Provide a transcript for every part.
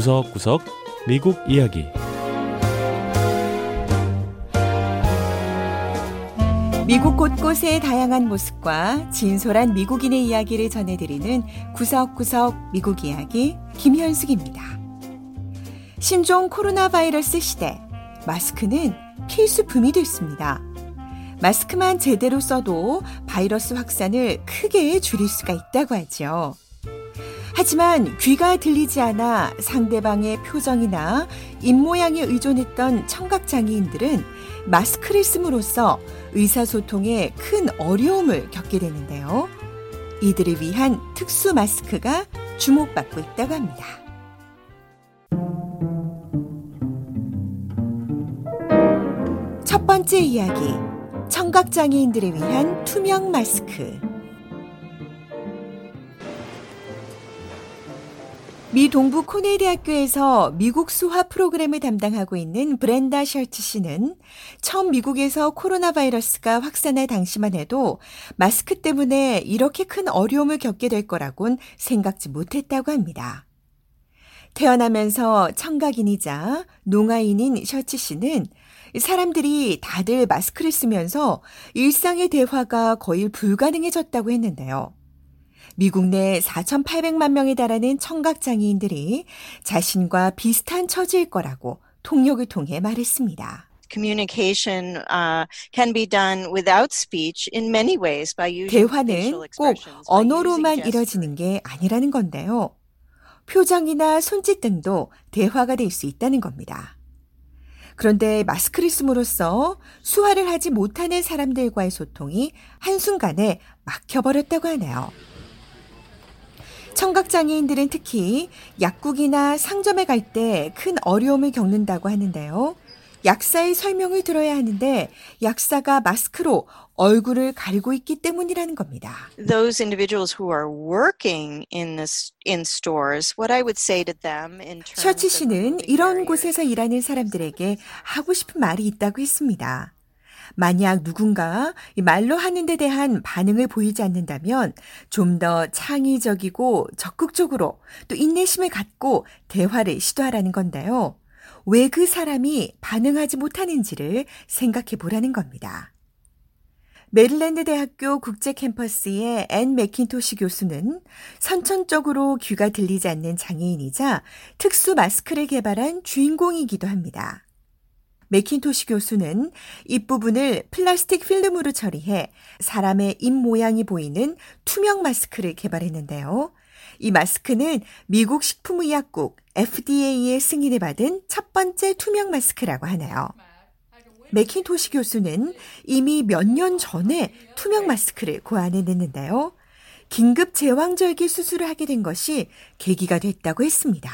구석구석 미국 이야기 미국 곳곳의 다양한 모습과 진솔한 미국인의 이야기를 전해드리는 구석구석 미국 이야기 김현숙입니다. 신종 코로나 바이러스 시대 마스크는 필수품이 됐습니다. 마스크만 제대로 써도 바이러스 확산을 크게 줄일 수가 있다고 하죠. 하지만 귀가 들리지 않아 상대방의 표정이나 입모양에 의존했던 청각장애인들은 마스크를 씀으로써 의사소통에 큰 어려움을 겪게 되는데요. 이들을 위한 특수 마스크가 주목받고 있다고 합니다. 첫 번째 이야기. 청각장애인들을 위한 투명 마스크. 미 동부 코넬 대학교에서 미국 수화 프로그램을 담당하고 있는 브렌다 셜츠 씨는 처음 미국에서 코로나 바이러스가 확산할 당시만 해도 마스크 때문에 이렇게 큰 어려움을 겪게 될 거라곤 생각지 못했다고 합니다. 태어나면서 청각인이자 농아인인 셔츠 씨는 사람들이 다들 마스크를 쓰면서 일상의 대화가 거의 불가능해졌다고 했는데요. 미국 내 4,800만 명에 달하는 청각장애인들이 자신과 비슷한 처지일 거라고 통역을 통해 말했습니다. communication uh, can be done without speech in many ways by using 대화는 꼭 언어로만 이뤄지는 게 아니라는 건데요. 표정이나 손짓 등도 대화가 될 수 있다는 겁니다. 그런데 마스크를 씀으로써 수화를 하지 못하는 사람들과의 소통이 한순간에 막혀버렸다고 하네요. 청각장애인들은 특히 약국이나 상점에 갈 때 큰 어려움을 겪는다고 하는데요. 약사의 설명을 들어야 하는데 약사가 마스크로 얼굴을 가리고 있기 때문이라는 겁니다. Those individuals who are working in this in stores, what I would say to them in terms 셔츠 씨는 이런 곳에서 일하는 사람들에게 하고 싶은 말이 있다고 했습니다. 만약 누군가 이 말로 하는 데 대한 반응을 보이지 않는다면 좀 더 창의적이고 적극적으로 또 인내심을 갖고 대화를 시도하라는 건데요. 왜 그 사람이 반응하지 못하는지를 생각해 보라는 겁니다. 메릴랜드 대학교 국제 캠퍼스의 앤 맥킨토시 교수는 선천적으로 귀가 들리지 않는 장애인이자 특수 마스크를 개발한 주인공이기도 합니다. 맥킨토시 교수는 입부분을 플라스틱 필름으로 처리해 사람의 입 모양이 보이는 투명 마스크를 개발했는데요. 이 마스크는 미국 식품의약국 FDA의 승인을 받은 첫 번째 투명 마스크라고 하네요. 맥킨토시 교수는 이미 몇 년 전에 투명 마스크를 고안해냈는데요. 긴급 제왕절개 수술을 하게 된 것이 계기가 됐다고 했습니다.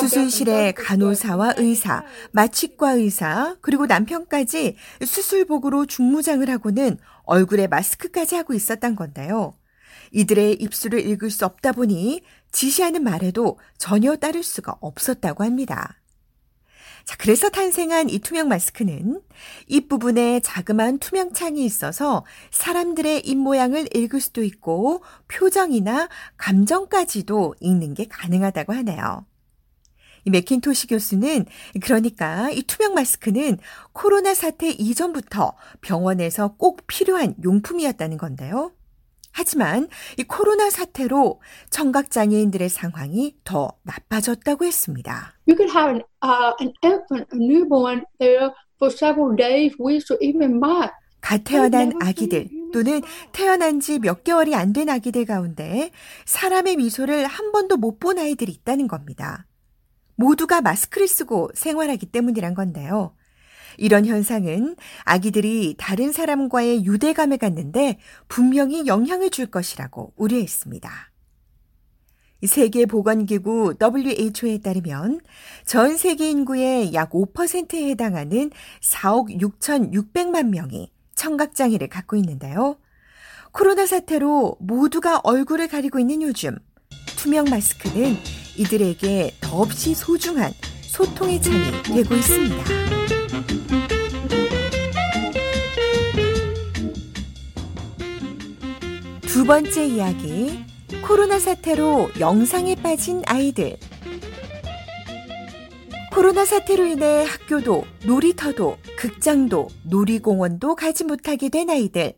수술실의 간호사와 의사, 마취과 의사, 그리고 남편까지 수술복으로 중무장을 하고는 얼굴에 마스크까지 하고 있었던 건데요. 이들의 입술을 읽을 수 없다 보니 지시하는 말에도 전혀 따를 수가 없었다고 합니다. 자, 그래서 탄생한 이 투명 마스크는 입 부분에 자그마한 투명 창이 있어서 사람들의 입 모양을 읽을 수도 있고 표정이나 감정까지도 읽는 게 가능하다고 하네요. 이 맥킨토시 교수는 그러니까 이 투명 마스크는 코로나 사태 이전부터 병원에서 꼭 필요한 용품이었다는 건데요. 하지만 이 코로나 사태로 청각 장애인들의 상황이 더 나빠졌다고 했습니다. You could have an, uh, an infant, a newborn there for several days, weeks, or even months. 갓 태어난 아기들 또는 태어난 지 몇 개월이 안 된 아기들 가운데 사람의 미소를 한 번도 못 본 아이들이 있다는 겁니다. 모두가 마스크를 쓰고 생활하기 때문이란 건데요. 이런 현상은 아기들이 다른 사람과의 유대감을 갖는데 분명히 영향을 줄 것이라고 우려했습니다. 세계보건기구 WHO에 따르면 전 세계 인구의 약 5%에 해당하는 4억 6,600만 명이 청각장애를 갖고 있는데요. 코로나 사태로 모두가 얼굴을 가리고 있는 요즘, 투명 마스크는 이들에게 더없이 소중한 소통의 창이 되고 있습니다. 두 번째 이야기. 코로나 사태로 영상에 빠진 아이들. 코로나 사태로 인해 학교도, 놀이터도, 극장도, 놀이공원도 가지 못하게 된 아이들.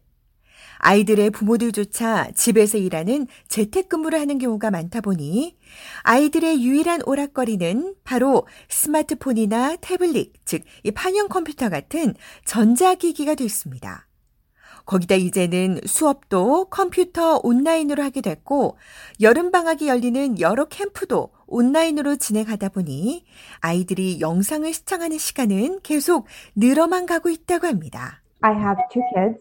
아이들의 부모들조차 집에서 일하는 재택근무를 하는 경우가 많다 보니 아이들의 유일한 오락거리는 바로 스마트폰이나 태블릿, 즉, 이 판형 컴퓨터 같은 전자기기가 됐습니다. 거기다 이제는 수업도 컴퓨터 온라인으로 하게 됐고 여름방학이 열리는 여러 캠프도 온라인으로 진행하다 보니 아이들이 영상을 시청하는 시간은 계속 늘어만 가고 있다고 합니다. I have two kids.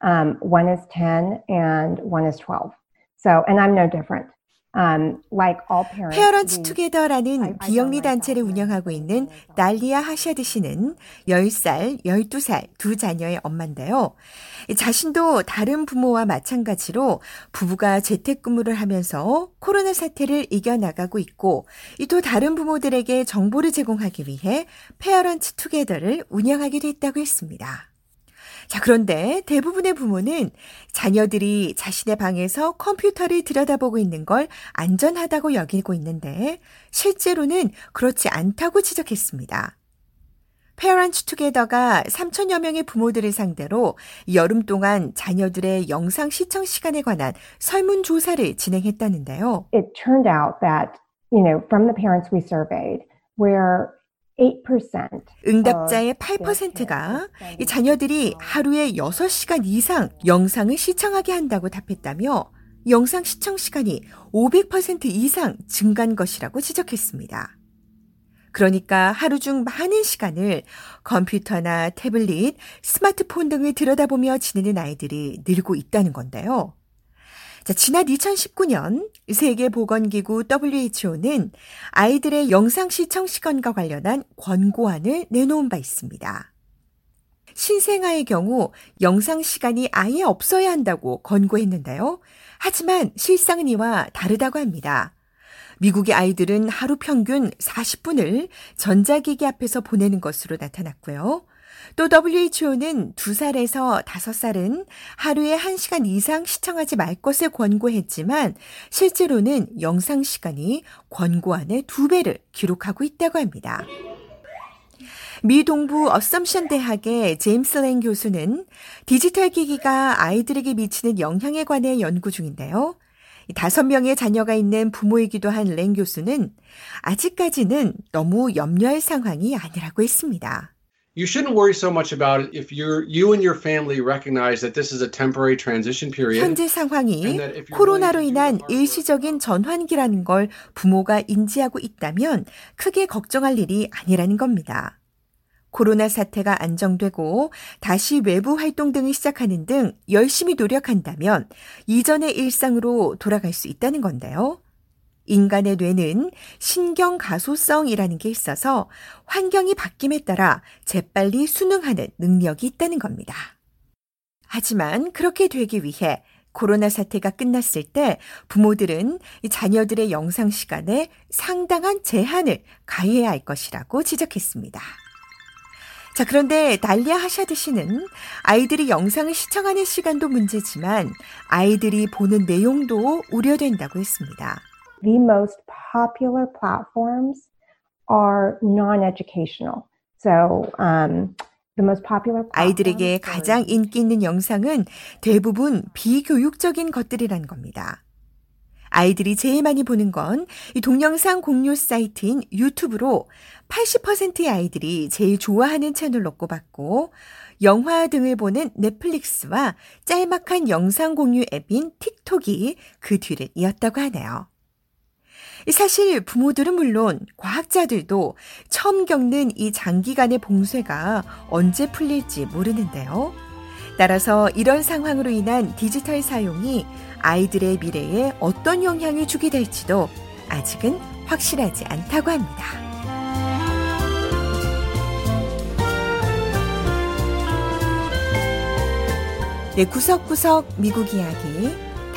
Um, one is 10 and one is 12. So, and I'm no different. Um, like all parents. 페어런츠 we- 투게더라는 비영리 단체를 운영하고 있는. 달리아 하샤드 씨는 10살, 12살 두 자녀의 엄마인데요. 자신도 다른 부모와 마찬가지로 부부가 재택근무를 하면서 코로나 사태를 이겨나가고 있고 이또 다른 부모들에게 정보를 제공하기 위해 페어런츠 투게더를 운영하게 됐다고 했습니다. 자, 그런데 대부분의 부모는 자녀들이 자신의 방에서 컴퓨터를 들여다보고 있는 걸 안전하다고 여기고 있는데 실제로는 그렇지 않다고 지적했습니다. 페어런츠 투게더가 3천여 명의 부모들을 상대로 여름 동안 자녀들의 영상 시청 시간에 관한 설문 조사를 진행했다는데요. It turned out that, you know, from the parents we surveyed, where 8% 응답자의 8%가 이 자녀들이 하루에 6시간 이상 영상을 시청하게 한다고 답했다며 영상 시청 시간이 500% 이상 증가한 것이라고 지적했습니다. 그러니까 하루 중 많은 시간을 컴퓨터나 태블릿, 스마트폰 등을 들여다보며 지내는 아이들이 늘고 있다는 건데요. 자, 지난 2019년 세계보건기구 WHO는 아이들의 영상 시청 시간과 관련한 권고안을 내놓은 바 있습니다. 신생아의 경우 영상 시간이 아예 없어야 한다고 권고했는데요. 하지만 실상은 이와 다르다고 합니다. 미국의 아이들은 하루 평균 40분을 전자기기 앞에서 보내는 것으로 나타났고요. 또 WHO는 2살에서 5살은 하루에 1시간 이상 시청하지 말 것을 권고했지만 실제로는 영상 시간이 권고안의 2배를 기록하고 있다고 합니다. 미 동부 어썸션 대학의 제임스 랭 교수는 디지털 기기가 아이들에게 미치는 영향에 관해 연구 중인데요. 다섯 명의 자녀가 있는 부모이기도 한 랭 교수는 아직까지는 너무 염려할 상황이 아니라고 했습니다. You shouldn't worry so much about it if you're you and your family recognize that this is a temporary transition period. 현재 상황이 코로나로 인한 일시적인 전환기라는 걸 부모가 인지하고 있다면 크게 걱정할 일이 아니라는 겁니다. 코로나 사태가 안정되고 다시 외부 활동 등을 시작하는 등 열심히 노력한다면 이전의 일상으로 돌아갈 수 있다는 건데요. 인간의 뇌는 신경 가소성이라는 게 있어서 환경이 바뀜에 따라 재빨리 순응하는 능력이 있다는 겁니다. 하지만 그렇게 되기 위해 코로나 사태가 끝났을 때 부모들은 이 자녀들의 영상 시간에 상당한 제한을 가해야 할 것이라고 지적했습니다. 자, 그런데 달리아 하샤드 씨는 아이들이 영상을 시청하는 시간도 문제지만 아이들이 보는 내용도 우려된다고 했습니다. The most popular platforms are non-educational. So, um, the most popular 아이들에게 가장 인기 있는 영상은 대부분 비교육적인 것들이란 겁니다. 아이들이 제일 많이 보는 건 이 동영상 공유 사이트인 유튜브로 80%의 아이들이 제일 좋아하는 채널로 꼽았고 영화 등을 보는 넷플릭스와 짤막한 영상 공유 앱인 틱톡이 그 뒤를 이었다고 하네요. 사실 부모들은 물론 과학자들도 처음 겪는 이 장기간의 봉쇄가 언제 풀릴지 모르는데요. 따라서 이런 상황으로 인한 디지털 사용이 아이들의 미래에 어떤 영향을 주게 될지도 아직은 확실하지 않다고 합니다. 네, 구석구석 미국 이야기.